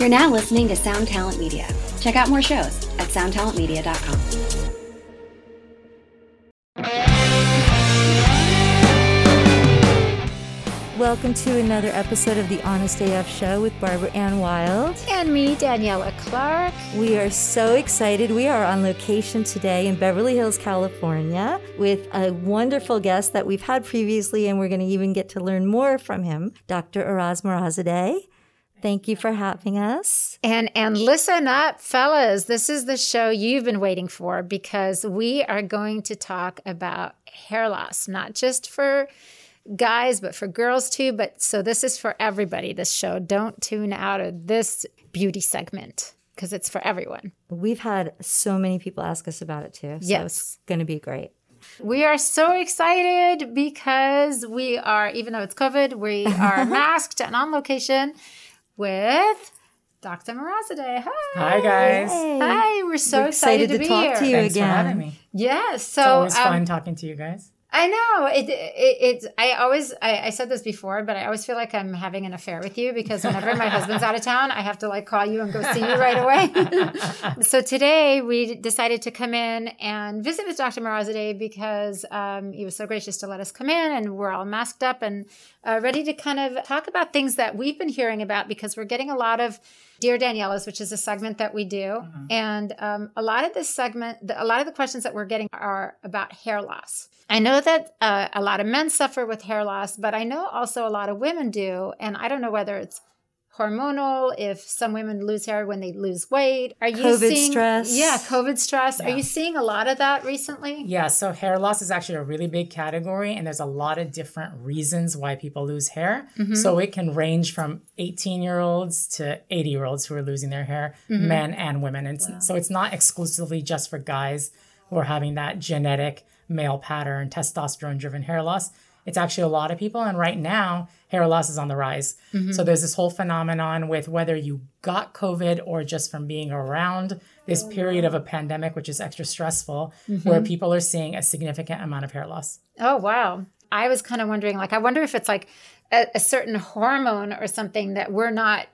You're now listening to Sound Talent Media. Check out more shows at soundtalentmedia.com. Welcome to another episode of the Honest AF Show with Barbara Ann Wild. And me, Daniela Clark. We are so excited. We are on location today in Beverly Hills, California, with a wonderful guest that we've had previously, and we're going to even get to learn more from him, Dr. Arash Moradzadeh. Thank you for having us. And and listen up, fellas. This is the show you've been waiting for because we are going to talk about hair loss, not just for guys, but for girls too. But so this is for everybody, this show. Don't tune out of this beauty segment because it's for everyone. We've had so many people ask us about it too. So Yes. it's going to be great. We are so excited because we are, even though it's COVID, we are masked and on location with Dr. Moradzadeh. Hi. Hi guys. Hey. Hi, we're so We're excited, excited to, to be talk here. to you. Thanks again. for having me. Yes, so It's always um, fun talking to you guys. I know it, it. It's. I always. I, I said this before, but I always feel like I'm having an affair with you because whenever my husband's out of town, I have to like call you and go see you right away. so today we decided to come in and visit with Dr. Moradzadeh because um, he was so gracious to let us come in, and we're all masked up and uh, ready to kind of talk about things that we've been hearing about because we're getting a lot of Dear Daniela's, which is a segment that we do, and um, a lot of this segment, the, a lot of the questions that we're getting are about hair loss. I know that uh, a lot of men suffer with hair loss, but I know also a lot of women do. And I don't know whether it's hormonal, if some women lose hair when they lose weight. Are you COVID seeing stress. Yeah, COVID stress. Are you seeing a lot of that recently? Yeah, so hair loss is actually a really big category, and there's a lot of different reasons why people lose hair. Mm-hmm. So it can range from 18 year olds to 80 year olds who are losing their hair, Mm-hmm. men and women. And it's- so it's not exclusively just for guys who are having that genetic male pattern, testosterone driven hair loss. It's actually a lot of people. And right now, hair loss is on the rise. Mm-hmm. So there's this whole phenomenon with whether you got COVID or just from being around this period of a pandemic, which is extra stressful, Mm-hmm. where people are seeing a significant amount of hair loss. Oh, wow. I was kind of wondering, like, I wonder if it's like a, a certain hormone or something that we're not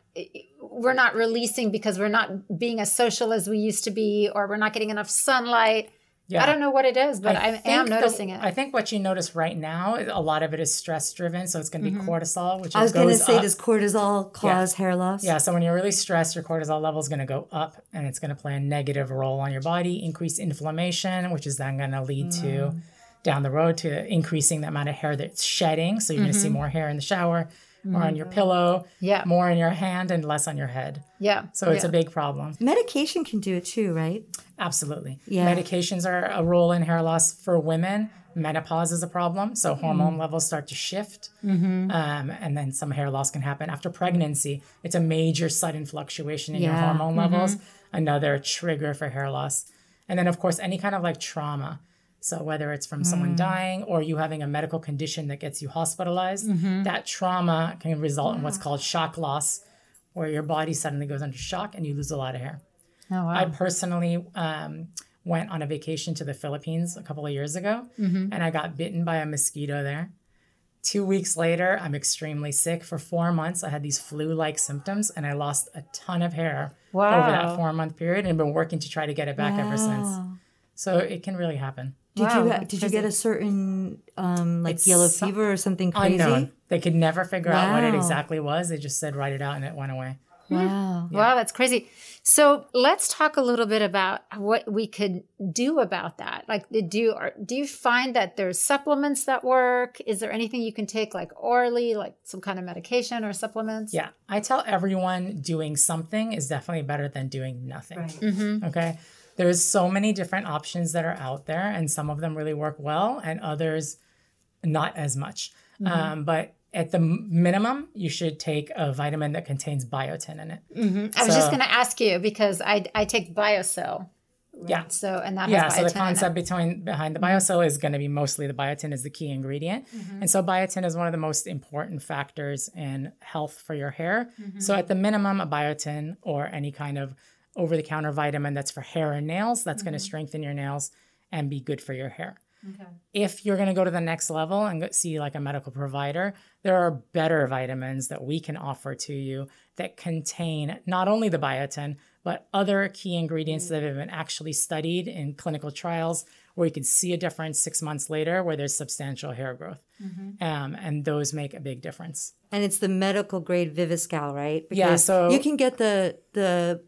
we're not releasing because we're not being as social as we used to be, or we're not getting enough sunlight. Yeah. I don't know what it is, but I, am think the- noticing it. I think what you notice right now, a lot of it is stress driven. So it's going to be cortisol, which I was going to say, up. does cortisol cause hair loss? Yeah, so when you're really stressed, your cortisol level is going to go up and it's going to play a negative role on your body, increase inflammation, which is then going to lead to Mm. down the road to increasing the amount of hair that's shedding. So you're going to see more hair in the shower, more on your pillow, Mm-hmm. Yeah. more in your hand, and less on your head. yeah. So it's yeah. a big problem. Medication can do it too, right? Absolutely. Yeah. Medications are a role in hair loss for women. Menopause is a problem. So mm-hmm. hormone levels start to shift. Mm-hmm. Um, and then some hair loss can happen after pregnancy. It's a major sudden fluctuation in your hormone mm-hmm. levels, another trigger for hair loss. And then, of course, any kind of like trauma. So whether it's from someone mm. dying or you having a medical condition that gets you hospitalized, that trauma can result in what's called shock loss, where your body suddenly goes under shock and you lose a lot of hair. Oh, wow. I personally um, went on a vacation to the Philippines a couple of years ago, Mm-hmm. and I got bitten by a mosquito there. Two weeks later, I'm extremely sick. For four months, I had these flu-like symptoms, and I lost a ton of hair wow. over that four-month period, and been working to try to get it back ever since. So it can really happen. Did Wow, you did you get a certain um, like It's yellow fever or something crazy? Unknown. They could never figure out what it exactly was. They just said write it out, and it went away. Wow. Wow, that's crazy. So let's talk a little bit about what we could do about that. Like, do you, do you find that there's supplements that work? Is there anything you can take, like orally, like some kind of medication or supplements? Yeah, I tell everyone doing something is definitely better than doing nothing. Mm-hmm. Okay. There's so many different options that are out there, and some of them really work well, and others not as much. Mm-hmm. Um, but at the minimum, you should take a vitamin that contains biotin in it. I was just going to ask you because I, I take BioCell. Yeah. So, and that Yeah, so the biotin in it. concept between behind the biocell is going to be mostly the biotin is the key ingredient, Mm-hmm. and so biotin is one of the most important factors in health for your hair. Mm-hmm. So at the minimum, a biotin or any kind of over-the-counter vitamin that's for hair and nails that's going to Mm-hmm. strengthen your nails and be good for your hair. Okay. If you're going to go to the next level and see like a medical provider, there are better vitamins that we can offer to you that contain not only the biotin, but other key ingredients that have been actually studied in clinical trials where you can see a difference six months later where there's substantial hair growth. Um, and those make a big difference. And it's the medical grade Viviscal, right? Yeah, so- you can get the the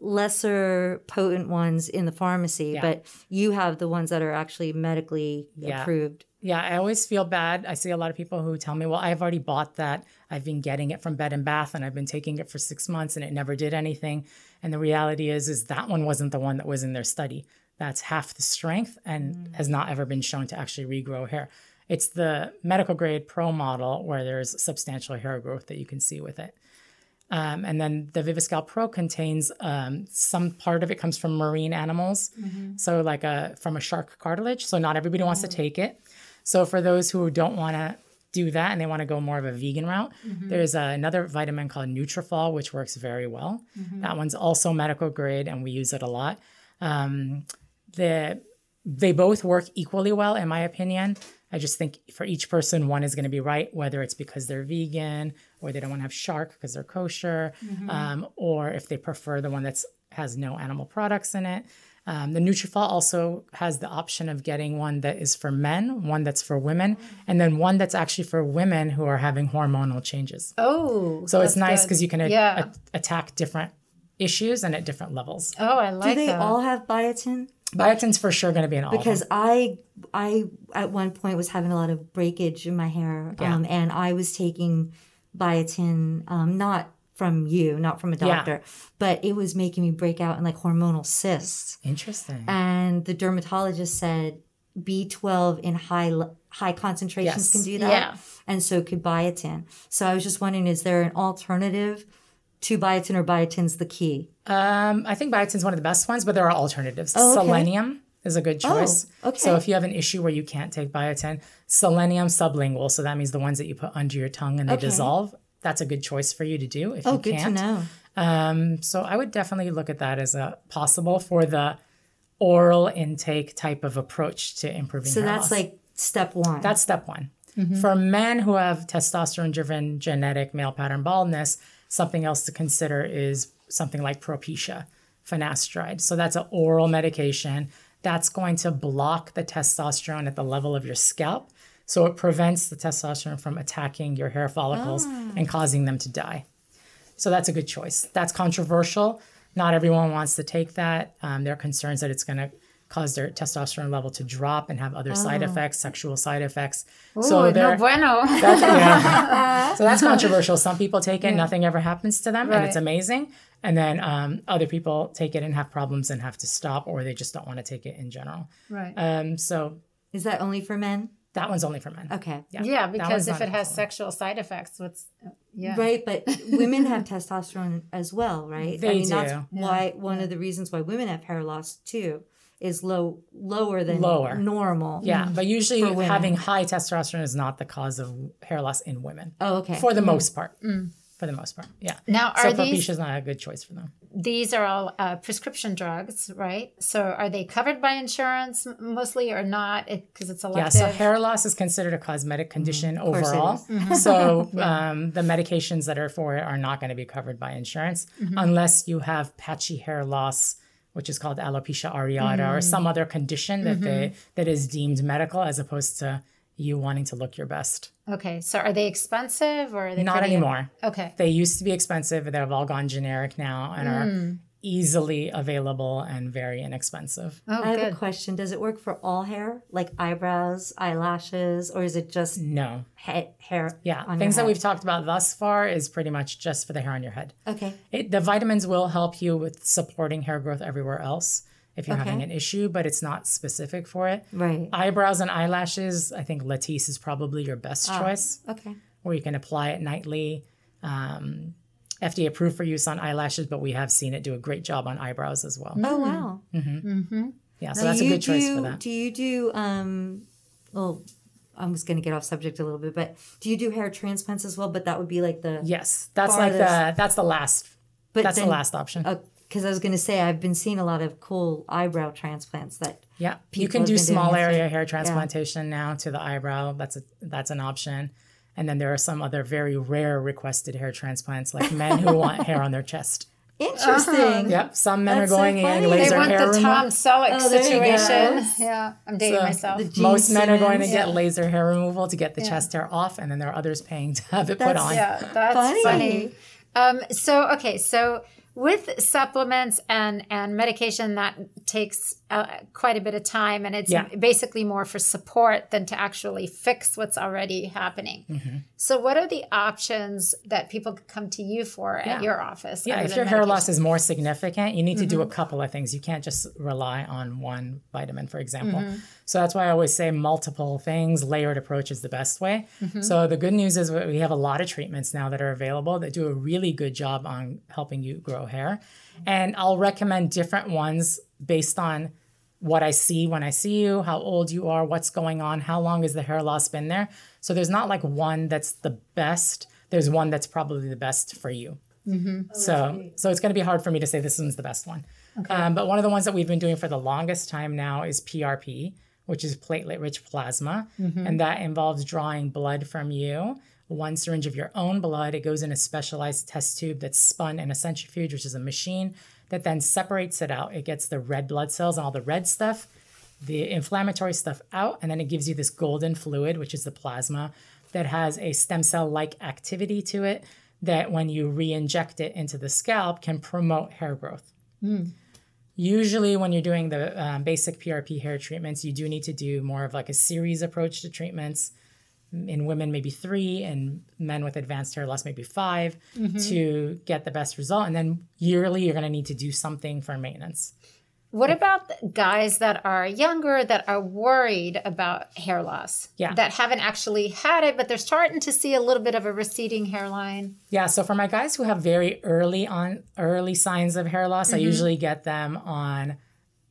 lesser potent ones in the pharmacy, Yeah. but you have the ones that are actually medically Yeah. approved. Yeah, I always feel bad. I see a lot of people who tell me, "Well, I've already bought that. I've been getting it from Bed and Bath, and I've been taking it for six months, and it never did anything." And the reality is, is that one wasn't the one that was in their study. That's half the strength and mm. has not ever been shown to actually regrow hair. It's the medical grade pro model where there's substantial hair growth that you can see with it. Um, and then the Viviscal Pro contains um, some part of it comes from marine animals, so like a from a shark cartilage. So not everybody wants to take it. So for those who don't want to do that and they want to go more of a vegan route, there's another vitamin called Nutrafol, which works very well. That one's also medical grade, and we use it a lot. Um, the they both work equally well, in my opinion. I just think for each person, one is going to be right, whether it's because they're vegan or they don't want to have shark because they're kosher, um, or if they prefer the one that's has no animal products in it. Um, the Nutrafol also has the option of getting one that is for men, one that's for women, and then one that's actually for women who are having hormonal changes. Oh, So it's nice because you can a- yeah. a- attack different issues and at different levels. oh, I like Do they that. all have biotin? Biotin's for sure going to be an all. Because. I I at one point was having a lot of breakage in my hair, Yeah. um, and I was taking biotin, um, not from you, not from a Yeah. doctor, but it was making me break out in like hormonal cysts. Interesting. and the dermatologist said B12 in high high concentrations Yes. can do that. Yeah. And so could biotin. So I was just wondering, is there an alternative to biotin or biotin's the key? Um, I think biotin's one of the best ones, but there are alternatives. Oh, okay. Selenium is a good choice. okay. So if you have an issue where you can't take biotin, selenium sublingual, so that means the ones that you put under your tongue and they Okay. dissolve. That's a good choice for you to do if Oh, you good can't. to know. Um, so I would definitely look at that as a possible for the oral intake type of approach to improving So that's loss. like step one. That's step one. For men who have testosterone driven genetic male pattern baldness, something else to consider is something like Propecia, finasteride. So that's an oral medication that's going to block the testosterone at the level of your scalp. So it prevents the testosterone from attacking your hair follicles and causing them to die. So that's a good choice. That's controversial. Not everyone wants to take that. Um, there are concerns that it's going to cause their testosterone level to drop and have other side effects, sexual side effects. Ooh, so no bueno. that's, yeah. so that's controversial. Some people take it, nothing ever happens to them, and it's amazing. And then um, other people take it and have problems and have to stop, or they just don't want to take it in general. right. Um, so is that only for men? that one's only for men. Okay. Yeah, yeah, because if it has helpful. sexual side effects, what's yeah. Right, but women have testosterone as well, right? I They mean, that's do. why one of the reasons why women have hair loss too is low lower than Lower. normal. Yeah, but usually having high testosterone is not the cause of hair loss in women. Oh, okay. For the most part. For the most part, yeah. Now, so are these Propecia is not a good choice for them. these are all uh, prescription drugs, right? So are they covered by insurance mostly or not? Because it's Yeah, so hair loss is considered a cosmetic condition course it overall. is. Mm-hmm. So um, the medications that are for it are not going to be covered by insurance Mm-hmm. unless you have patchy hair loss, which is called alopecia areata, or Mm. some other condition that they Mm-hmm. that is deemed medical, as opposed to you wanting to look your best. okay, so are they expensive or are they Not anymore. Okay. They used to be expensive, but they've all gone generic now and are Mm. Easily available and very inexpensive. Oh, I have a question. Does it work for all hair, like eyebrows, eyelashes, or is it just No. he- hair? Yeah. on Things your that we've talked about thus far is pretty much just for the hair on your head. Okay. It, the vitamins will help you with supporting hair growth everywhere else if you're having an issue, but it's not specific for it. Right. Eyebrows and eyelashes, I think Latisse is probably your best Ah. choice, Okay. where you can apply it nightly. Um, FDA approved for use on eyelashes, but we have seen it do a great job on eyebrows as well. Oh wow. Yeah, so Now, that's a you good choice for that. Do you do um well I'm just gonna get off subject a little bit, but do you do hair transplants as well? But that would be like the Yes, that's like the that's the last but that's the last option. uh, because I was going to say I've been seeing a lot of cool eyebrow transplants that Yeah, you can have do small area hair transplantation now to the eyebrow. That's a that's an option. And then there are some other very rare requested hair transplants, like men who want hair on their chest. interesting. Yep, some men That's are so going in funny. They laser want hair the removal. Tom Selleck Oh, there you go. situation. Yeah, I'm dating So, myself. Most men are going to Simmons. get laser hair removal to get the chest hair off, and then there are others paying to have it put on. Yeah, that's Funny. funny. Um, so okay, so with supplements and and medication, that takes uh, quite a bit of time, and it's Yeah. basically more for support than to actually fix what's already happening. Mm-hmm. So, what are the options that people could come to you for at your office? Yeah, if your hair loss is more significant, you need to Mm-hmm. do a couple of things. You can't just rely on one vitamin, for example. Mm-hmm. So that's why I always say multiple things, layered approach is the best way. Mm-hmm. So the good news is we have a lot of treatments now that are available that do a really good job on helping you grow hair. And I'll recommend different ones based on what I see when I see you, how old you are, what's going on, how long has the hair loss been there. So there's not like one that's the best. There's one that's probably the best for you. so so it's going to be hard for me to say this one's the best one. Um, but one of the ones that we've been doing for the longest time now is PRP, which is platelet rich plasma. And that involves drawing blood from you, one syringe of your own blood. It goes in a specialized test tube that's spun in a centrifuge, which is a machine that then separates it out. It gets the red blood cells and all the red stuff, the inflammatory stuff out, and then it gives you this golden fluid, which is the plasma, that has a stem cell like activity to it that when you re inject it into the scalp can promote hair growth. Usually, when you're doing the um, basic PRP hair treatments, you do need to do more of like a series approach to treatments. In women, maybe three, and men with advanced hair loss, maybe 5 mm-hmm. to get the best result. And then yearly, you're going to need to do something for maintenance. What about guys that are younger that are worried about hair loss? Yeah. That haven't actually had it, but they're starting to see a little bit of a receding hairline. Yeah, so for my guys who have very early on early signs of hair loss, I mm-hmm. usually get them on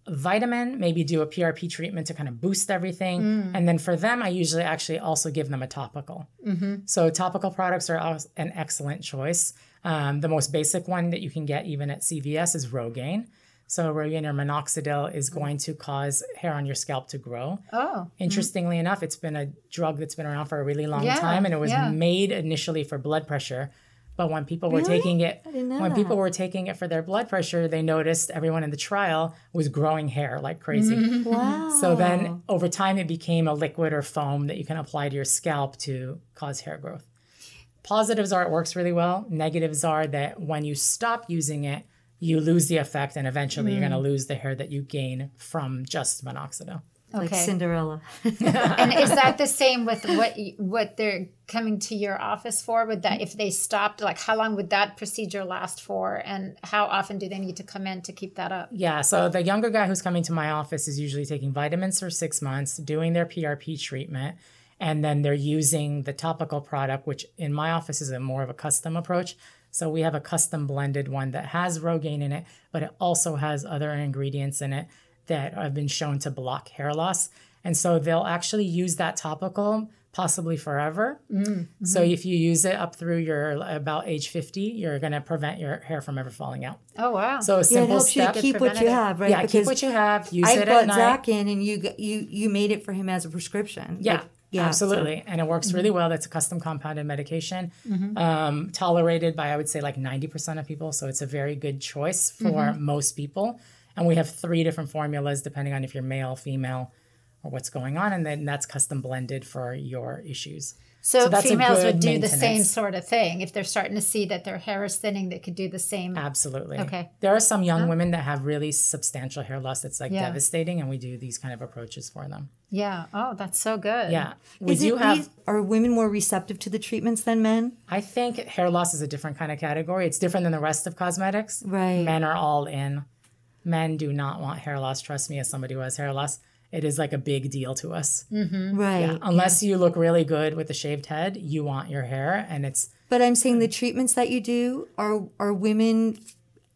vitamin, maybe do a PRP treatment to kind of boost everything. Mm. And then for them, I usually actually also give them a topical. Mm-hmm. So topical products are an excellent choice. Um, the most basic one that you can get even at CVS is Rogaine. So Rogaine or minoxidil is mm. going to cause hair on your scalp to grow. Oh. Mm. Interestingly enough, it's been a drug that's been around for a really long Yeah, time, and it was yeah. made initially for blood pressure. But when people were taking it, didn't know when people were taking it for their blood pressure, they noticed everyone in the trial was growing hair like crazy. Mm-hmm. Wow. So then, over time, it became a liquid or foam that you can apply to your scalp to cause hair growth. Positives are it works really well. Negatives are that when you stop using it, you lose the effect, and eventually you're going to Mm. lose the hair that you gain from just minoxidil. Like Okay. Cinderella. and is that the same with what what they're coming to your office for? Would that if they stopped, like how long would that procedure last for, and how often do they need to come in to keep that up? Yeah, so the younger guy who's coming to my office is usually taking vitamins for six months, doing their PRP treatment, and then they're using the topical product, which in my office is a more of a custom approach. So we have a custom blended one that has Rogaine in it, but it also has other ingredients in it that have been shown to block hair loss. And so they'll actually use that topical possibly forever. Mm-hmm. So if you use it up through your about age 50, you're going to prevent your hair from ever falling out. Oh wow! So a Yeah, it simple helps you step. to keep what you have, right? yeah, keep what you have. Use I it at brought night. Zach in, and you you you made it for him as a prescription. Yeah, Like, yeah, so- absolutely. And it works mm-hmm. really well. That's a custom compounded medication, mm-hmm. um, tolerated by, I would say, like 90% of people. So it's a very good choice for most people. And we have three different formulas depending on if you're male, female, or what's going on. And then that's custom blended for your issues. So, So that's a females would do the same sort of thing if they're starting to see that their hair is thinning. They could do the same. Absolutely. Okay. There are some young women that have really substantial hair loss that's like Yeah. devastating, and we do these kind of approaches for them. Yeah. Oh, that's so good. Yeah. We Is do it have. are women more receptive to the treatments than men? I think hair loss is a different kind of category. It's different than the rest of cosmetics. Right. Men are all in. Men do not want hair loss. Trust me, as somebody who has hair loss, it is like a big deal to us. Mm-hmm. Right. Yeah. Unless you look really good with a shaved head, you want your hair, and it's But I'm saying the treatments that you do are are women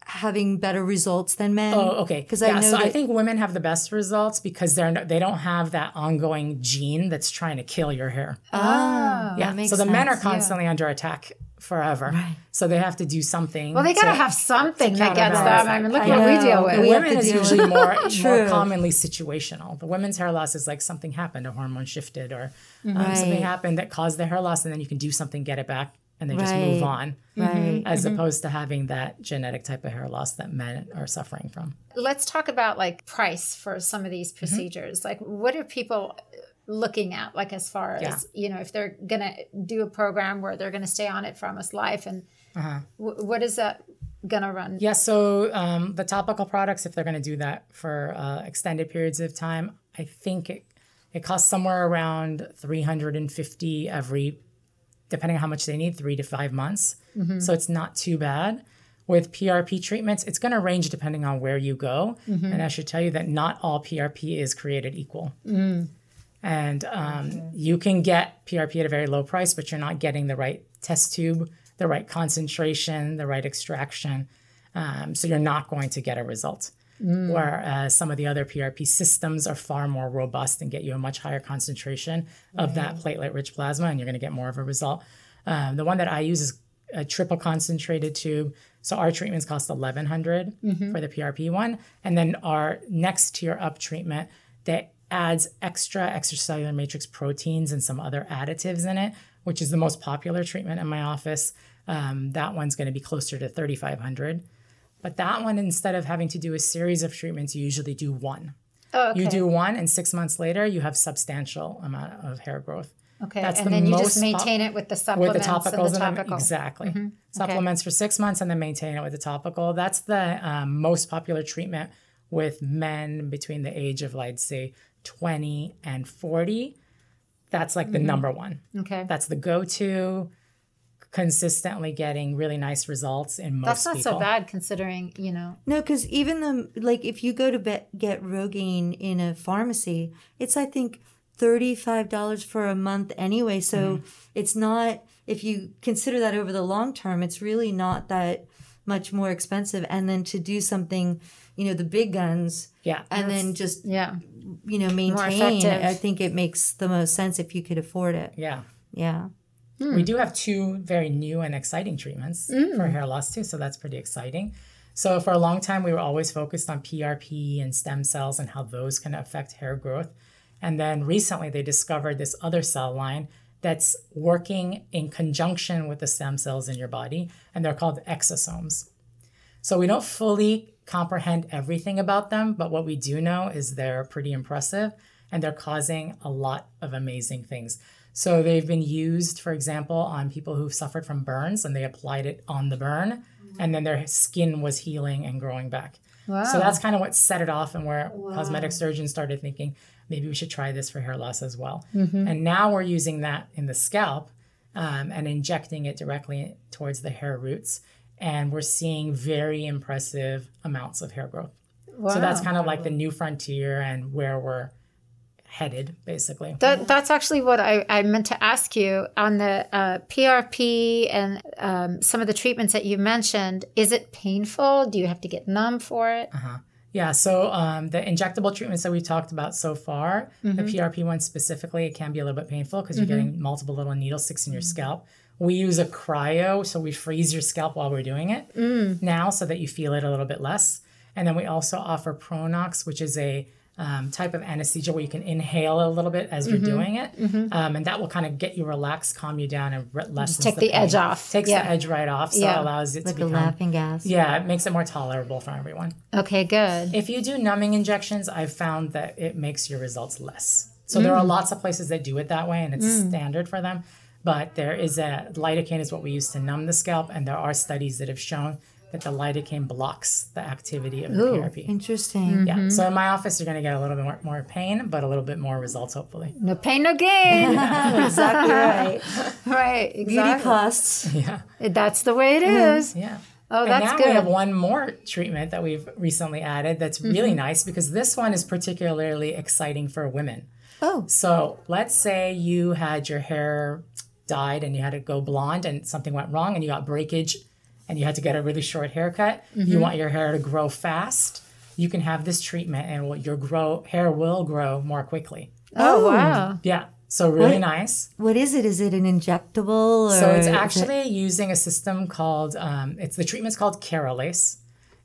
having better results than men. oh okay. Because yeah, I know so I think women have the best results because they're no- they don't have that ongoing gene that's trying to kill your hair. Ah, yeah. that makes So the men are sense, yeah. constantly under attack forever. So they have to do something. Well, they got to to- have something that gets counterbalance them. I mean, look I what we deal with. We have women is usually more, True. more commonly situational. The women's hair loss is like something happened, a hormone shifted, or um, Right. something happened that caused the hair loss, and then you can do something, get it back, and then just move on, Right. as opposed to having that genetic type of hair loss that men are suffering from. Let's talk about like price for some of these Mm-hmm. procedures. Like, what are people looking at? Like, as far Yeah. as you know, if they're gonna do a program where they're gonna stay on it for almost life, and w- what is that gonna run? Uh-huh. Yeah, so um, the topical products, if they're to do that for uh, extended periods of time, I think it, it costs somewhere around 350 every, depending on how much they need, three to five months. So it's not too bad. With PRP treatments, it's going to range depending on where you go. And I should tell you that not all PRP is created equal. And um, you can get PRP at a very low price, but you're not getting the right test tube, the right concentration, the right extraction. Um, so you're not going to get a result. Whereas some of the other PRP systems are far more robust and get you a much higher concentration of that platelet rich plasma, and you're going to get more of a result. Um, the one that I use is a triple concentrated tube. So our treatments cost 1100 for the PRP one. And then our next tier up treatment that adds extra extracellular matrix proteins and some other additives in it, which is the most popular treatment in my office. Um, that one's going to be closer to 3500 But that one, instead of having to do a series of treatments, you usually do one. Oh, okay. You do one, and six months later, you have substantial amount of hair growth. okay, that's and the then you most just pop- maintain it with the supplements. With the topicals and the topical. exactly. Supplements for six months and then maintain it with the topical. That's the um, most popular treatment with men between the age of, like, say, 20 and 40. That's like the mm-hmm. number one. Okay, That's the go to, consistently getting really nice results in most that's not people. so bad considering you know. No, because even the like, if you go to be- get Rogaine in a pharmacy, it's I think thirty five dollars for a month anyway. So mm-hmm. it's not if you consider that over the long term, it's really not that much more expensive. And then to do something, you know, the big guns, Yeah. and then just Yeah, you know maintain. effective. I think it makes the most sense if you could afford it. Yeah. Yeah. Hmm. We do have two very new and exciting treatments hmm. for hair loss too, so that's pretty exciting. So for a long time, we were always focused on PRP and stem cells and how those can affect hair growth. And then recently, they discovered this other cell line that's working in conjunction with the stem cells in your body, and they're called exosomes. So we don't fully comprehend everything about them, but what we do know is they're pretty impressive and they're causing a lot of amazing things. So they've been used, for example, on people who've suffered from burns and they applied it on the burn and then their skin was healing and growing back. So that's kind of what set it off and where cosmetic surgeons started thinking maybe we should try this for hair loss as well. And now we're using that in the scalp um, and injecting it directly towards the hair roots. And we're seeing very impressive amounts of hair growth. So that's kind of like the new frontier and where we're headed, basically. That, that's actually what I, I meant to ask you on the uh, PRP and um, some of the treatments that you mentioned. Is it painful? Do you have to get numb for it? Uh-huh. Yeah, so um, the injectable treatments that we talked about so far, the PRP one specifically, it can be a little bit painful because you're getting multiple little needle sticks in your scalp. We use a cryo, so we freeze your scalp while we're doing it mm. now so that you feel it a little bit less. And then we also offer Pronox, which is a um, type of anesthesia where you can inhale a little bit as you're mm-hmm. doing it. Mm-hmm. Um, and that will kind of get you relaxed, calm you down, and re- lessens take the pain. edge off. Takes Yeah. the edge right off, so Yeah. it allows it Like to become. laughing gas. Yeah, it makes it more tolerable for everyone. Okay, good. If you do numbing injections, I've found that it makes your results less. So there are mm. lots of places that do it that way, and it's mm. standard for them. But there is a lidocaine is what we use to numb the scalp, and there are studies that have shown that the lidocaine blocks the activity of the Ooh, PRP. interesting. Yeah. So in my office, you're going to get a little bit more, more pain, but a little bit more results, hopefully. No pain, no gain. exactly right. right, Beauty exactly. costs. Yeah. That's the way it is. Yeah. Oh, that's and that's now good. we have one more treatment that we've recently added that's really Mm-hmm. nice because this one is particularly exciting for women. Oh, So let's say you had your hair dyed and you had to go blonde and something went wrong and you got breakage and you had to get a really short haircut. Mm-hmm. You want your hair to grow fast. You can have this treatment and your grow hair will grow more quickly. Oh, wow. Yeah. So really What? nice. What is it? Is it an injectable? Or So it's is it- actually using a system called um, it's the treatment's called Keralase,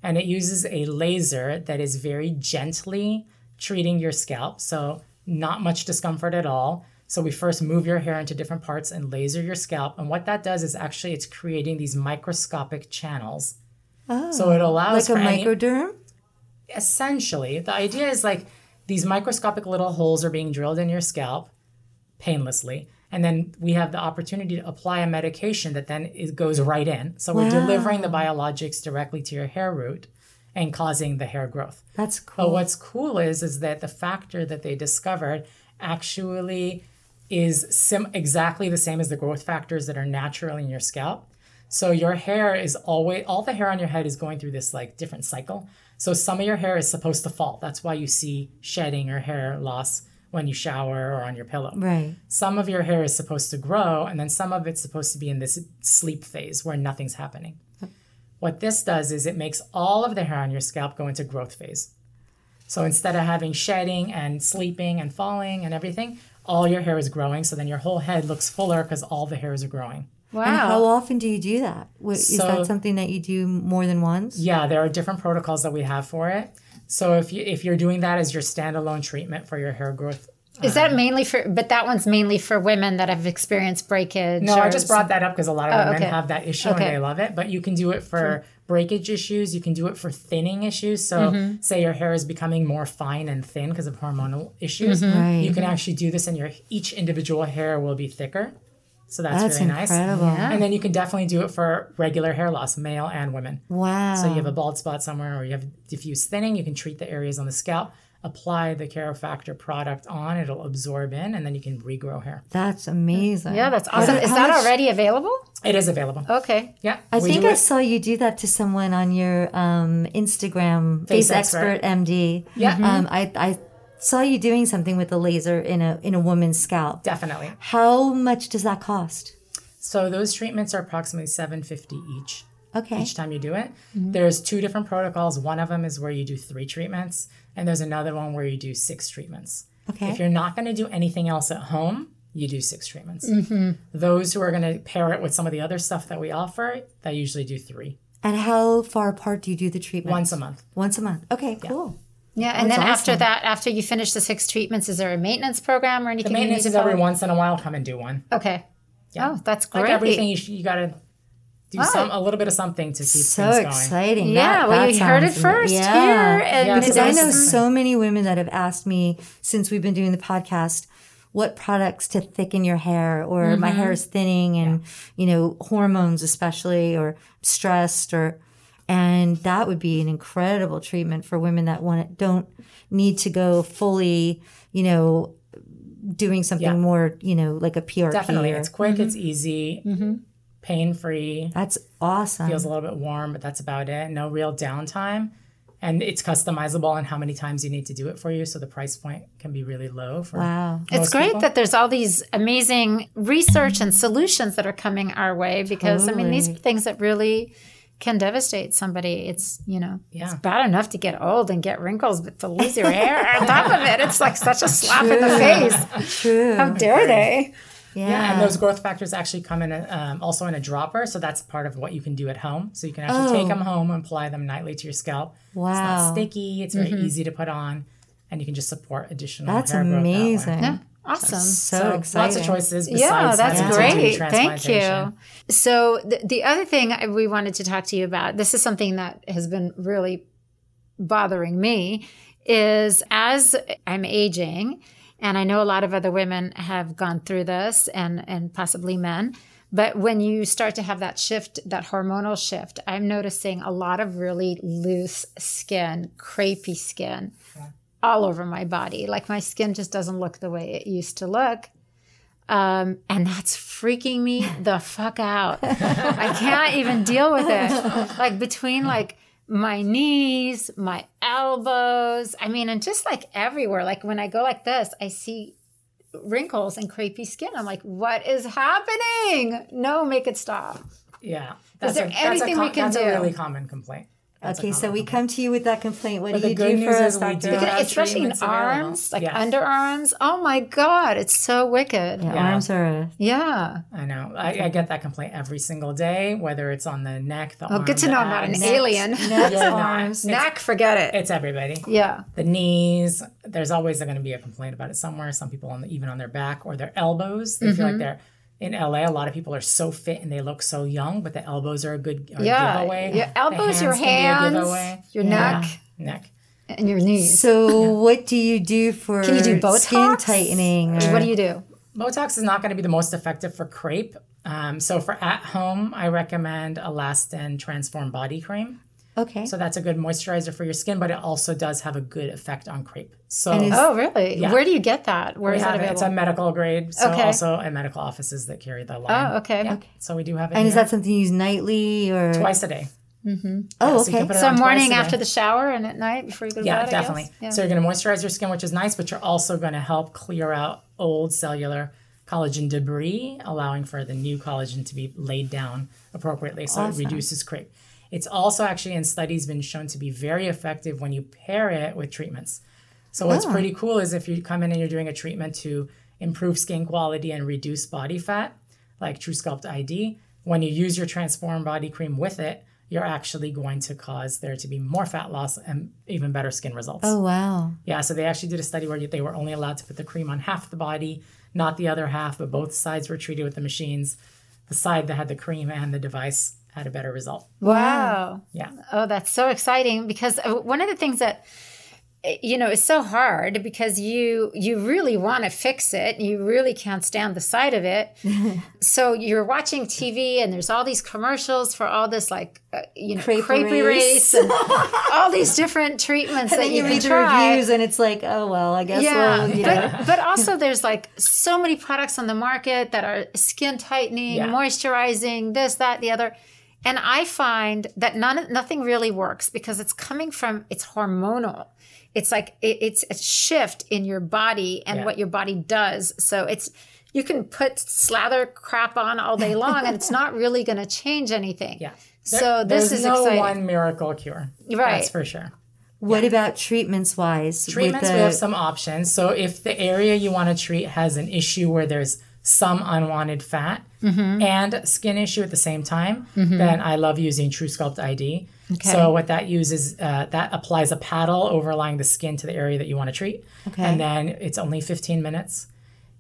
and it uses a laser that is very gently treating your scalp. So not much discomfort at all. So we first move your hair into different parts and laser your scalp, and what that does is actually it's creating these microscopic channels. oh, So it oh, allows like a for any- microderm. essentially the idea is like these microscopic little holes are being drilled in your scalp painlessly and then we have the opportunity to apply a medication that then it goes right in so we're delivering the biologics directly to your hair root and causing the hair growth That's cool. but cool. what's cool is is that the factor that they discovered actually is sim- exactly the same as the growth factors that are natural in your scalp. So your hair is always all the hair on your head is going through this like different cycle. So some of your hair is supposed to fall. That's why you see shedding or hair loss when you shower or on your pillow. right. Some of your hair is supposed to grow, and then some of it's supposed to be in this sleep phase where nothing's happening. What this does is it makes all of the hair on your scalp go into growth phase. So instead of having shedding and sleeping and falling and everything, all your hair is growing. So then your whole head looks fuller because all the hairs are growing. Wow. And how often do you do that? Wh- Is So- that something that you do more than once? Yeah, there are different protocols that we have for it. So if you if you're doing that as your standalone treatment for your hair growth, Is that um, mainly for, but that one's mainly for women that have experienced breakage? no, I just brought that up because a lot of Oh, women okay. have that issue Okay. and they love it. But you can do it for breakage issues. You can do it for thinning issues. So Mm-hmm. say your hair is becoming more fine and thin because of hormonal issues. Mm-hmm. Right. You can actually do this, and your each individual hair will be thicker. So that's, That's really nice. incredible. Yeah. And then you can definitely do it for regular hair loss, male and women. Wow. So you have a bald spot somewhere or you have diffuse thinning, you can treat the areas on the scalp, apply the KeraFactor product on, it'll absorb in, and then you can regrow hair. That's amazing. Yeah, that's awesome. Is how that much- already available? It is available. Okay. Yeah. I think I it. saw you do that to someone on your um, Instagram, Face, Face Expert. Expert. MD. Yeah. Um, I, I saw you doing something with a laser in a in a woman's scalp. Definitely. How much does that cost? So those treatments are approximately 750 each. Okay. Each time you do it, there's two different protocols. One of them is where you do three treatments, and there's another one where you do six treatments. Okay. If you're not going to do anything else at home, you do six treatments. Mm-hmm. Those who are going to pair it with some of the other stuff that we offer, they usually do three And how far apart do you do the treatment? once a month. Once a month. Okay, cool. Yeah, oh, and That's then after that, after you finish the six treatments, is there a maintenance program or anything? The you maintenance need is every once in a while. Come and do one. Okay. Yeah. Oh, that's great. Like everything, you, you got to do some a little bit of something to keep So things going. exciting. Yeah, That- well, that you heard it first yeah. here. And Yeah, because I know so many women that have asked me since we've been doing the podcast what products to thicken your hair or my Mm-hmm. hair is thinning and you know hormones especially or stressed or and that would be an incredible treatment for women that want it, don't need to go fully you know doing something Yeah. more you know like a PRP Definitely, or- it's quick, Mm-hmm. it's easy, pain free. that's awesome Feels a little bit warm, but that's about it. No real downtime, and it's customizable on how many times you need to do it for you. So the price point can be really low. For wow It's great people. that there's all these amazing research and solutions that are coming our way because I mean these are things that really can devastate somebody. It's you know it's bad enough to get old and get wrinkles, but to lose your hair on top of it, it's like such a slap in the face. true How dare they? Yeah, Yeah, and those growth factors actually come in a, um, also in a dropper, so that's part of what you can do at home. So you can actually take Oh. them home and apply them nightly to your scalp. Wow, It's not sticky. It's very easy to put on, and you can just support additional. that's hair growth that amazing Yeah, awesome. so, So exciting lots of choices. Besides Yeah, that's having to do great. Thank you. So the, the other thing we wanted to talk to you about, this is something that has been really bothering me, is as I'm aging, and I know a lot of other women have gone through this, and and possibly men. But when you start to have that shift, that hormonal shift, I'm noticing a lot of really loose skin, crepey skin all over my body. Like my skin just doesn't look the way it used to look. Um, and that's freaking me the fuck out. I can't even deal with it. Like between like my knees, my elbows, I mean, and just like everywhere. Like when I go like this, I see wrinkles and crepey skin. I'm like, what is happening? No, make it stop. Yeah. Is there a, anything a, we can that's do? a really common complaint. That's a Okay, so we come to you with that complaint. What But do you do for us, is we Dr. do have Especially in arms, like Yes. underarms. Oh my God, it's so wicked. Yeah, Yeah. arms are a Yeah. I know. I, I get that complaint every single day, whether it's on the neck, the Oh, arm, good to know I'm not an abs. alien. necks, You're arms. It's- Neck, forget it. It's everybody. Yeah. The knees. There's always going to be a complaint about it somewhere. Some people on the, even on their back or their elbows. They feel Mm-hmm. like they're in LA. A lot of people are so fit and they look so young, but the elbows are a good are a Yeah. giveaway. Your The elbows, your can be a hands, your Yeah. neck, neck. and your knees. So, what do you do for Can you do Botox? skin tightening? Or or- what do you do? Botox is not going to be the most effective for crepe. Um, so for at home, I recommend Alastin Transform Body Cream. Okay. So that's a good moisturizer for your skin, but it also does have a good effect on crepe. So is- Oh, really? Yeah. Where do you get that? Where we is that have it. It's a medical grade. So Okay. also at medical offices that carry the line. oh, okay. Yeah. So we do have it. and is that something you use nightly or? twice a day? Mm-hmm. Oh, Yeah, so okay. can put it So morning after the shower and at night before you go to Yeah, bed. I guess? definitely. So you're going to moisturize your skin, which is nice, but you're also going to help clear out old cellular collagen debris, allowing for the new collagen to be laid down appropriately. So Awesome. it reduces crepe. It's also actually in studies been shown to be very effective when you pair it with treatments. So what's Oh. pretty cool is if you come in and you're doing a treatment to improve skin quality and reduce body fat, like truSculpt iD, when you use your Transform body cream with it, you're actually going to cause there to be more fat loss and even better skin results. Oh, wow. Yeah, so they actually did a study where they were only allowed to put the cream on half the body, not the other half, but both sides were treated with the machines. The side that had the cream and the device had a better result. Wow. Yeah. Oh, that's so exciting because uh, one of the things that eh, you know is so hard because you you really want to fix it you really can't stand the sight of it so you're watching tv and there's all these commercials for all this like uh, you know Crepe crepe, erase. erase and all these different treatments And that then you, read the try. reviews and it's like, oh, well, I guess Yeah, we'll, you but, but also there's like so many products on the market that are skin tightening, Yeah. moisturizing, this, that, the other. And I find that none, nothing really works because it's coming from, it's hormonal. It's like, it, it's a shift in your body and Yeah. what your body does. So it's, you can put slather crap on all day long and it's not really going to change anything. Yeah. So this There's is no exciting. one miracle cure. Right. That's for sure. What about treatments wise? Treatments, the- we have some options. So if the area you want to treat has an issue where there's some unwanted fat Mm-hmm. and skin issue at the same time, then I love using truSculpt iD. So what that uses, uh, that applies a paddle overlying the skin to the area that you want to treat. Okay. And then it's only 15 minutes.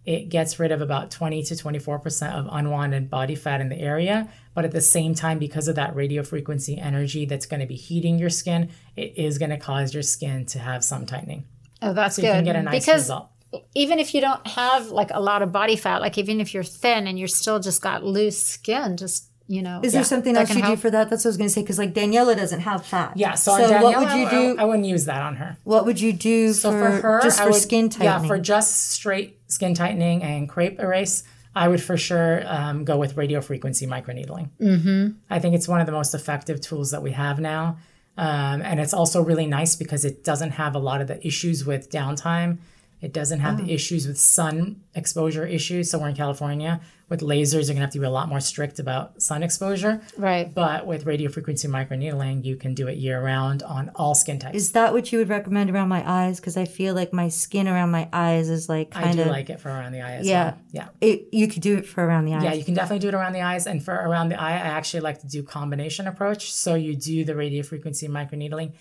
It gets rid of about 20 to 24% of unwanted body fat in the area. But at the same time, because of that radio frequency energy that's going to be heating your skin, it is going to cause your skin to have some tightening. Oh, that's So good. you can get a nice because result. Even if you don't have like a lot of body fat, like even if you're thin and you're still just got loose skin, just you know, Is there something that else can you do for that? That's what I was going to say. Because like Daniela doesn't have fat. Yeah, so, on what would you I- do? I, I wouldn't use that on her. what would you do So for, for, her, just for would- skin tightening? Yeah, for just straight skin tightening and crepe erase, I would for sure um, go with radio frequency microneedling. Mm-hmm. I think it's one of the most effective tools that we have now. Um, and it's also really nice because it doesn't have a lot of the issues with downtime. It doesn't have Oh. the issues with sun exposure issues. So we're in California. With lasers, you're gonna have to be a lot more strict about sun exposure. right? But with radio frequency microneedling, you can do it year round on all skin types. is that what you would recommend around my eyes? Because I feel like my skin around my eyes is like kind of. I do of like it for around the eye as Yeah. well. Yeah. it, you could do it for around the eyes. Yeah, you can definitely do it around the eyes. And for around the eye, I actually like to do combination approach. So you do the radio frequency microneedling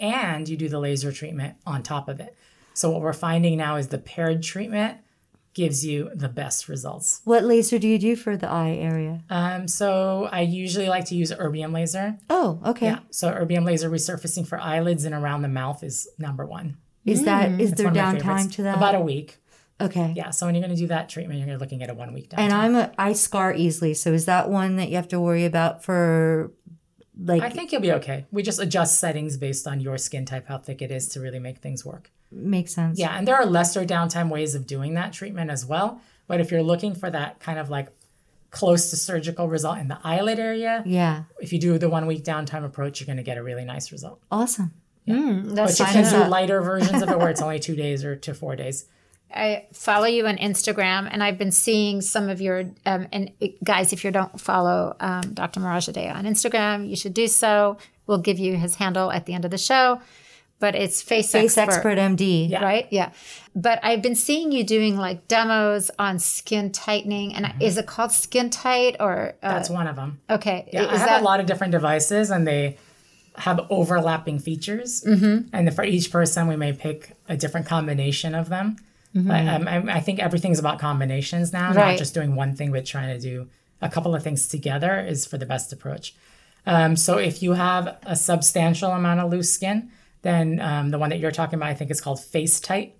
and you do the laser treatment on top of it. So what we're finding now is the paired treatment gives you the best results. What laser do you do for the eye area? Um, so I usually like to use erbium laser. Oh, okay. Yeah. So erbium laser resurfacing for eyelids and around the mouth is number one. Is that is there one of my downtime to that? About a week. okay. Yeah. So when you're going to do that treatment, you're looking at a one week downtime. And I'm a I scar easily, so is that one that you have to worry about for like I think you'll be okay. We just adjust settings based on your skin type, how thick it is to really make things work. Makes sense? Yeah, and there are lesser downtime ways of doing that treatment as well. But if you're looking for that kind of like close to surgical result in the eyelid area, Yeah. if you do the one week downtime approach, you're going to get a really nice result. Awesome. That's But you can do lighter versions of it where it's only two days or to four days. I follow you on Instagram, and I've been seeing some of your um, and guys. If you don't follow um, Dr. Moradzadeh on Instagram, you should do so. We'll give you his handle at the end of the show. But it's Face, Face Expert, Expert MD. Yeah. right? Yeah. But I've been seeing you doing like demos on skin tightening, and is it called SkinTyte or uh, That's one of them. okay? Yeah, I is have that a lot of different devices and they have overlapping features. Mm-hmm. And for each person, we may pick a different combination of them. But um, I, I think everything's about combinations now, Right. not just doing one thing, but trying to do a couple of things together is for the best approach. Um, so if you have a substantial amount of loose skin, then um, the one that you're talking about, I think is called FaceTite.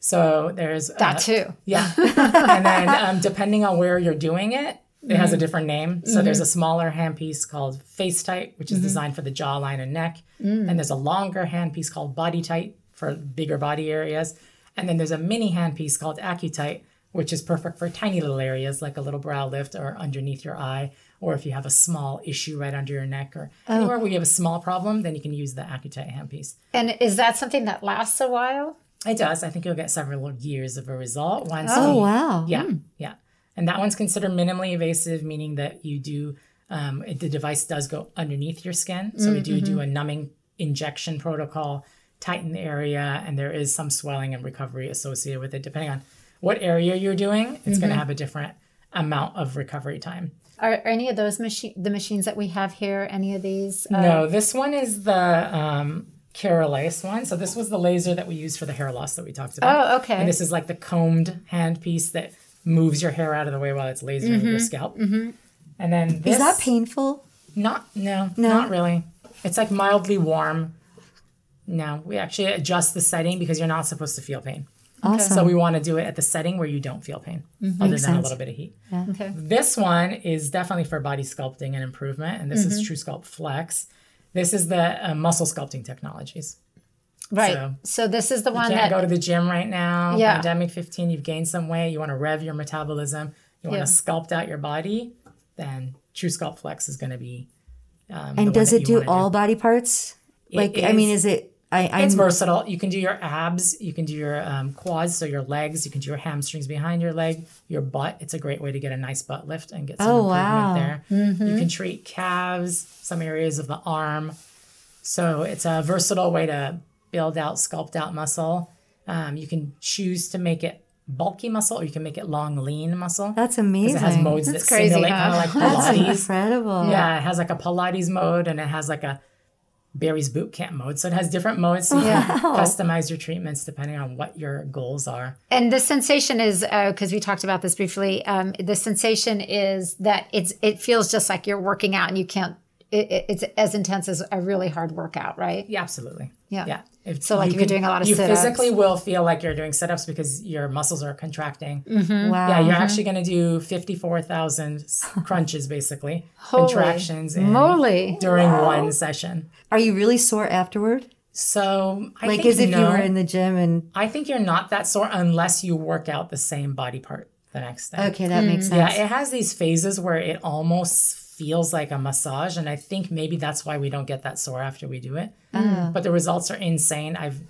So there's Mm. that uh, too? yeah. and then um, depending on where you're doing it, it has a different name. So there's Mm-hmm. a smaller handpiece called FaceTite, which is designed for the jawline and neck. Mm. And there's a longer handpiece called BodyTite for bigger body areas. And then there's a mini handpiece called AccuTite, which is perfect for tiny little areas like a little brow lift or underneath your eye. Or if you have a small issue right under your neck or Oh. anywhere where you have a small problem, then you can use the AccuTite handpiece. And is that something that lasts a while? It does. I think you'll get several years of a result once Oh, you- wow. yeah, hmm. yeah. And that one's considered minimally invasive, meaning that you do, um, the device does go underneath your skin. So we do mm-hmm. do a numbing injection protocol, tighten the area, and there is some swelling and recovery associated with it. Depending on what area you're doing, it's going to mm-hmm. have a different amount of recovery time. Are, are any of those machine the machines that we have here? Any of these? Uh, no, this one is the um, Keralase one. So this was the laser that we used for the hair loss that we talked about. Oh, okay. And this is like the combed handpiece that moves your hair out of the way while it's lasering your scalp. Mm-hmm. And then this Is that painful? Not no, no, not really. It's like mildly warm. No, we actually adjust the setting because you're not supposed to feel pain. Awesome. So we want to do it at the setting where you don't feel pain, other Makes than a little bit of heat. Okay. This one is definitely for body sculpting and improvement, and this is truSculpt Flex. This is the uh, muscle sculpting technologies. Right. So- So, this is the one You can't that go to the gym right now. Yeah. Pandemic 15, you've gained some weight. You want to rev your metabolism. You want Yeah. to sculpt out your body. Then truSculpt Flex is going to be. Um, the and one does that it you do wanna all body parts? Like, I mean, is it? I, I'm It's versatile. You can do your abs, you can do your um, quads, so your legs, you can do your hamstrings behind your leg, your butt. It's a great way to get a nice butt lift and get some Oh, improvement wow. there. You can treat calves, some areas of the arm. So it's a versatile way to build out, sculpt out muscle. Um, you can choose to make it bulky muscle or you can make it long, lean muscle. that's amazing. It has modes That's that crazy, simulate huh? kind of like That's incredible. Yeah, it has like a Pilates mode and it has like a Barry's boot camp mode. So it has different modes so you can customize your treatments depending on what your goals are. and the sensation is because we talked about this briefly. Um, the sensation is that it's it feels just like you're working out and you can't. It, it- it's as intense as a really hard workout, right? Yeah, absolutely. Yeah. Yeah. If So, like, you if you're doing a lot of you sit-ups. physically will feel like you're doing sit-ups because your muscles are contracting. Mm-hmm. Wow. Yeah, you're actually going to do fifty-four thousand crunches basically, Holy contractions in- moly. during one session. Are you really sore afterward? So I Like think as if no. you were in the gym and I think you're not that sore unless you work out the same body part the next day. okay, that makes sense. Yeah, it has these phases where it almost feels like a massage, and I think maybe that's why we don't get that sore after we do it. Mm. Mm. But the results are insane. I've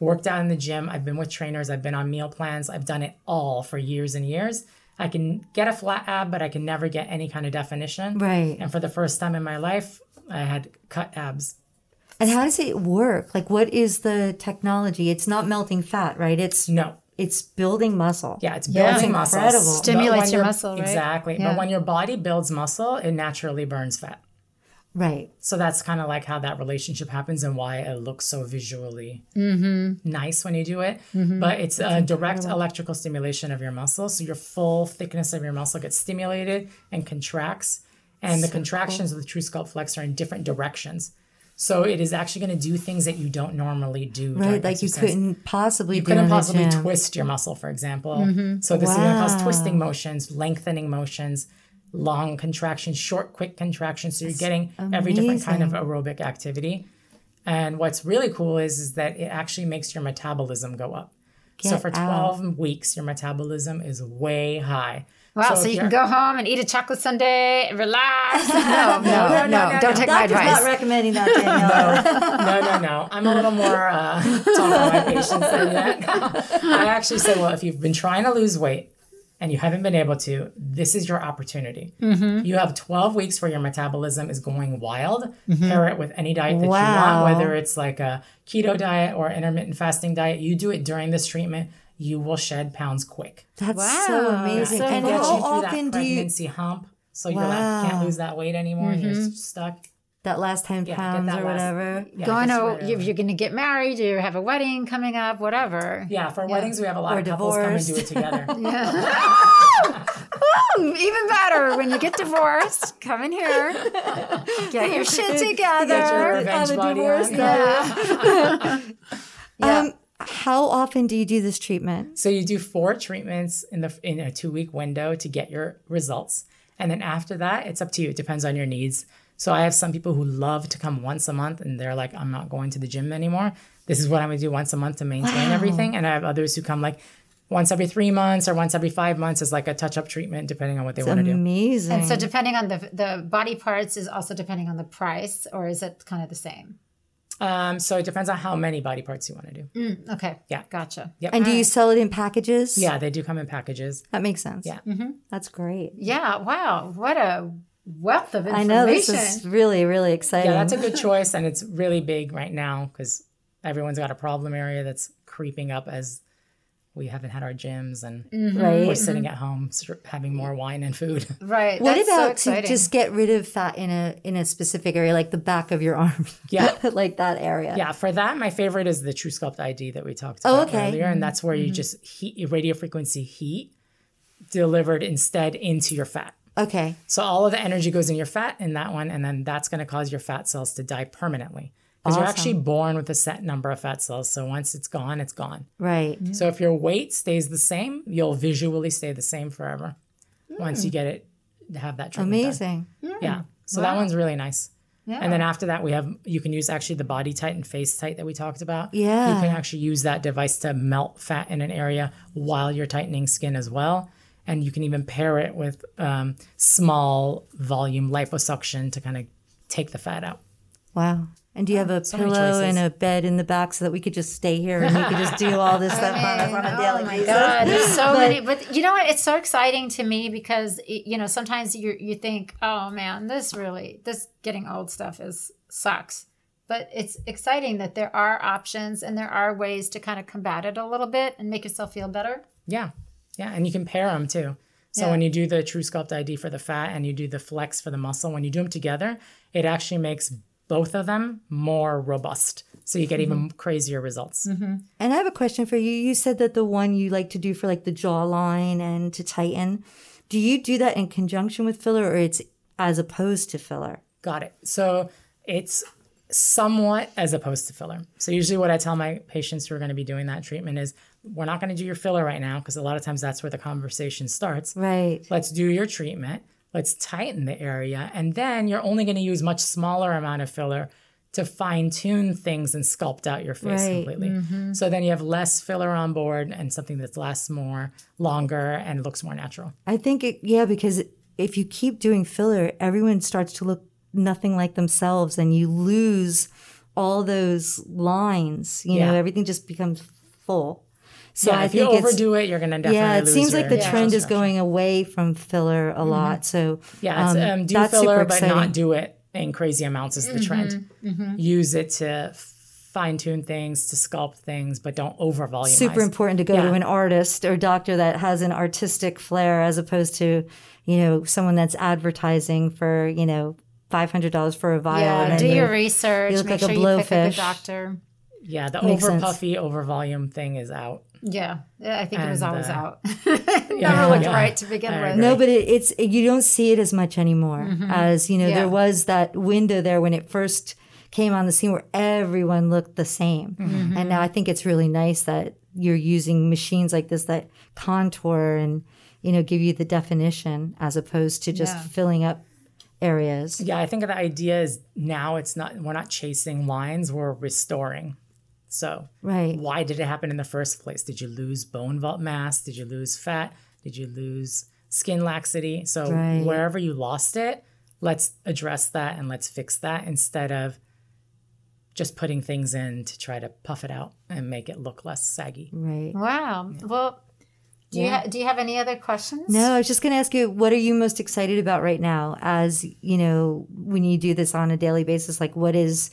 worked out in the gym. I've been with trainers. I've been on meal plans. I've done it all for years and years. I can get a flat ab, but I can never get any kind of definition. Right. And for the first time in my life, I had cut abs. And how does it work? Like what is the technology? It's not melting fat, right? It's No, it's building muscle. Yeah, it's Yeah. building That's muscle. incredible. Stimulates your your- muscle, right? Exactly. Yeah. But when your body builds muscle, it naturally burns fat. Right. So that's kind of like how that relationship happens and why it looks so visually Mm-hmm. nice when you do it. But it's a direct electrical stimulation of your muscle. So your full thickness of your muscle gets stimulated and contracts. And the contractions of the truSculpt Flex are in different directions. So it is actually going to do things that you don't normally do. Right. Like you couldn't possibly You couldn't possibly twist your muscle, for example. Mm-hmm. So this is going to cause twisting motions, lengthening motions, long contractions, short, quick contractions. So you're getting every different kind of aerobic activity. And what's really cool is, is that it actually makes your metabolism go up. so Get for out. 12 weeks, your metabolism is way high. Wow, so, if you can go home and eat a chocolate sundae, and relax. No, no, no, no, don't no. take my Doctor's advice. not recommending that, Danielle. no, no, no. I'm a little more uh, tough on my patients than that. I actually say, well, if you've been trying to lose weight and you haven't been able to, this is your opportunity. Mm-hmm. You have 12 weeks where your metabolism is going wild. Pair it with any diet that Mm-hmm. Wow. you want, whether it's like a keto diet or intermittent fasting diet. You do it during this treatment, you will shed pounds quick. That's so Wow. amazing. So and cool. Get how you through often that do you pregnancy hump. So you're like, can't lose that weight anymore. and You're stuck. that last ten Yeah, pounds or last- whatever? Yeah, Going it to, you right if over. you're going to get married, you have a wedding coming up, whatever. Yeah, for weddings, we have a lot Or of couples come and do it divorced. together. Hmm, Even better when you get divorced. Come in here, get your shit together. Get your together. revenge the body divorce on. Yeah. Um, how often do you do this treatment? So you do four treatments in the in a two week window to get your results, and then after that, it's up to you. It depends on your needs. So I have some people who love to come once a month, and they're like, "I'm not going to the gym anymore. This is what I'm going to do once a month to maintain everything." And I have others who come like once every three months or once every five months as like a touch up treatment, depending on what they want to do. Amazing. And so, depending on the the body parts, is also depending on the price, or is it kind of the same? Mm. Um, so it depends on how many body parts you want to do. Okay. Yeah. Gotcha. Yep. and do you sell it in packages? yeah, they do come in packages. That makes sense. Yeah. That's great. Yeah. Wow. What a wealth of information. I know this is really, really exciting. Yeah, that's a good choice, and it's really big right now because everyone's got a problem area that's creeping up as we haven't had our gyms and right. we're mm-hmm. sitting at home having more wine and food. right. What That's so about to just get rid of fat in a in a specific area, like the back of your arm? Yeah. like that area. yeah, for that, my favorite is the truSculpt iD that we talked Oh, about okay. earlier, and that's where you mm-hmm. just heat radio frequency heat delivered instead into your fat. Okay. So all of the energy goes in your fat in that one, and then that's going to cause your fat cells to die permanently. Because you're actually born with a set number of fat cells. So once it's gone, it's gone. Right. Mm-hmm. So if your weight stays the same, you'll visually stay the same forever. Once you mm. get it, to have that treatment. done. Amazing. Mm. Yeah. So that one's really nice. Yeah. And then after that, we have you can use actually the BodyTite and FaceTite that we talked about. Yeah. You can actually use that device to melt fat in an area while you're tightening skin as well. And you can even pair it with um, small volume liposuction to kind of take the fat out. Wow. And do you have a so pillow and a bed in the back so that we could just stay here and we could just do all this stuff on us on a daily Oh my basis? God, there's so many. But you know what? It's so exciting to me because it- you know sometimes you you think, oh man, this really this getting old stuff is sucks. But it's exciting that there are options and there are ways to kind of combat it a little bit and make yourself feel better. Yeah. Yeah. And you can pair them too. So Yeah. when you do the truSculpt iD for the fat and you do the flex for the muscle, when you do them together, it actually makes both of them more robust. So you get Mm-hmm. even crazier results. And I have a question for you. You said that the one you like to do for like the jawline and to tighten, do you do that in conjunction with filler or it's as opposed to filler? Got it. So it's somewhat as opposed to filler. So usually what I tell my patients who are going to be doing that treatment is we're not going to do your filler right now because a lot of times that's where the conversation starts. Right. Let's do your treatment. Let's tighten the area. And then you're only going to use much smaller amount of filler to fine tune things and sculpt out your face Right. completely. Mm-hmm. So then you have less filler on board and something that lasts more, longer, and looks more natural. I think, it, yeah, because if you keep doing filler, everyone starts to look nothing like themselves and you lose all those lines. You know, everything just becomes full. So yeah, I if think it's. overdo it, you're going to definitely Yeah, it lose seems like your the trend is going away from filler a lot. So Yeah, it's, um, um, do that's filler, super but not do it in crazy amounts is the trend. Use it to fine tune things, to sculpt things, but don't over volumize. super important to go to an artist or doctor that has an artistic flair as opposed to you know someone that's advertising for you know five hundred dollars for a vial. Yeah, and do your research. you look Make like a sure you pick a blowfish. good doctor. Yeah, the Makes over sense. puffy, over volume thing is out. Yeah, I think it was always uh, out. yeah, Never looked yeah. right to begin with. No, but it, it's you don't see it as much anymore. As you know, Mm-hmm. Yeah. there was that window there when it first came on the scene where everyone looked the same, Mm-hmm. and now I think it's really nice that you're using machines like this that contour and you know give you the definition as opposed to just Yeah. filling up areas. Yeah, I think the idea is now it's not we're not chasing lines, we're restoring. So, Right. why did it happen in the first place? Did you lose bone vault mass? Did you lose fat? Did you lose skin laxity? So, Right. wherever you lost it, let's address that and let's fix that instead of just putting things in to try to puff it out and make it look less saggy. Right. Wow. Well, do you ha- do you have any other questions? No, I was just going to ask you, what are you most excited about right now? As you know, when you do this on a daily basis, like what is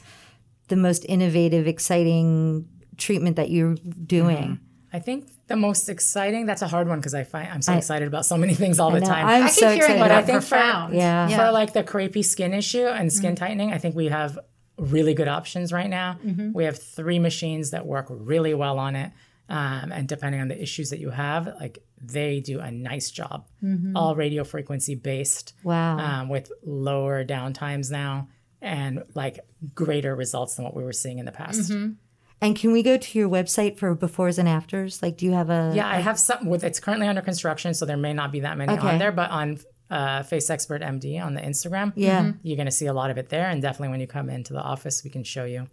the most innovative, exciting treatment that you're doing? I think the most exciting, that's a hard one because I find I'm so I- excited about so many things all the time. I'm I keep so hearing about I think for- profound. Yeah. For like the crepey skin issue and skin Mm-hmm. tightening, I think we have really good options right now. Mm-hmm. We have three machines that work really well on it. Um, and depending on the issues that you have, like they do a nice job. Mm-hmm. All radio frequency based Wow. um, with lower downtimes now and like greater results than what we were seeing in the past. Mm-hmm. And can we go to your website for befores and afters? Like, do you have a? Yeah, I have some with it's currently under construction, so there may not be that many Okay. on there, but on uh, Face Expert MD on the Instagram, Yeah. Mm-hmm. you're going to see a lot of it there. And definitely when you come into the office, we can show you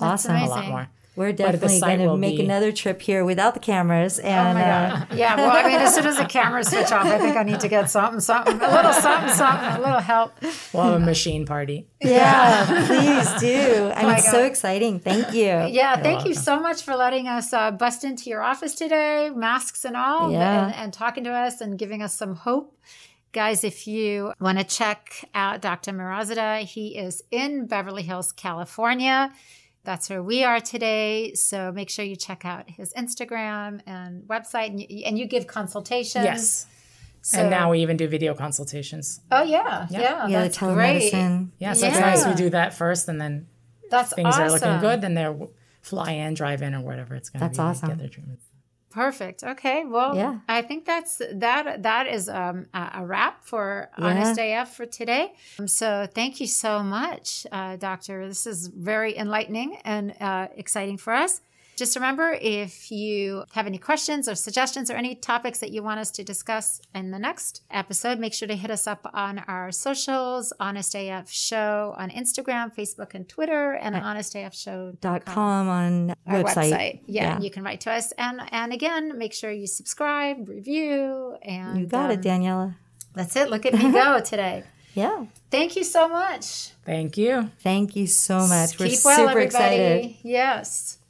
Awesome. amazing. a lot more. We're definitely going to make be- another trip here without the cameras. Oh And my uh, God. Yeah, well, I mean, as soon as the cameras switch off, I think I need to get something, something, a little something, something, a little help. We'll have a machine party. yeah, please do. I mean, it's so exciting. Thank you. Yeah, thank you so much for letting us uh, bust into your office today, masks and all, Yeah. and, and talking to us and giving us some hope. Guys, if you want to check out Dr. Moradzadeh, he is in Beverly Hills, California. That's where we are today. So make sure you check out his Instagram and website, and you, and you give consultations. Yes. So, and now we even do video consultations. oh yeah, yeah, Yeah, that's the great. Yeah, so it's nice we do that first and then That's things awesome. are looking good, then they're fly in, drive in, or whatever it's going to be. That's awesome. Get their treatments. Perfect. Okay. Well, Yeah. I think that's that. That is um, a, wrap for Yeah. Honest AF for today. Um, so thank you so much, uh, Doctor. This is very enlightening and uh, exciting for us. Just remember, if you have any questions or suggestions or any topics that you want us to discuss in the next episode, make sure to hit us up on our socials, Honest AF Show on Instagram, Facebook, and Twitter, and honestafshow.com Dot com on our website. website. Yeah, you can write to us. And and again, make sure you subscribe, review, and You got it, um, Daniela. That's it. Look at me go today. Yeah. Thank you so much. Thank you. Thank you so much. We're Keep super everybody. excited. Yes.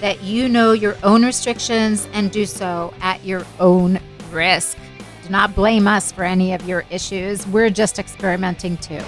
that you know your own restrictions and do so at your own risk. Do not blame us for any of your issues. We're just experimenting too.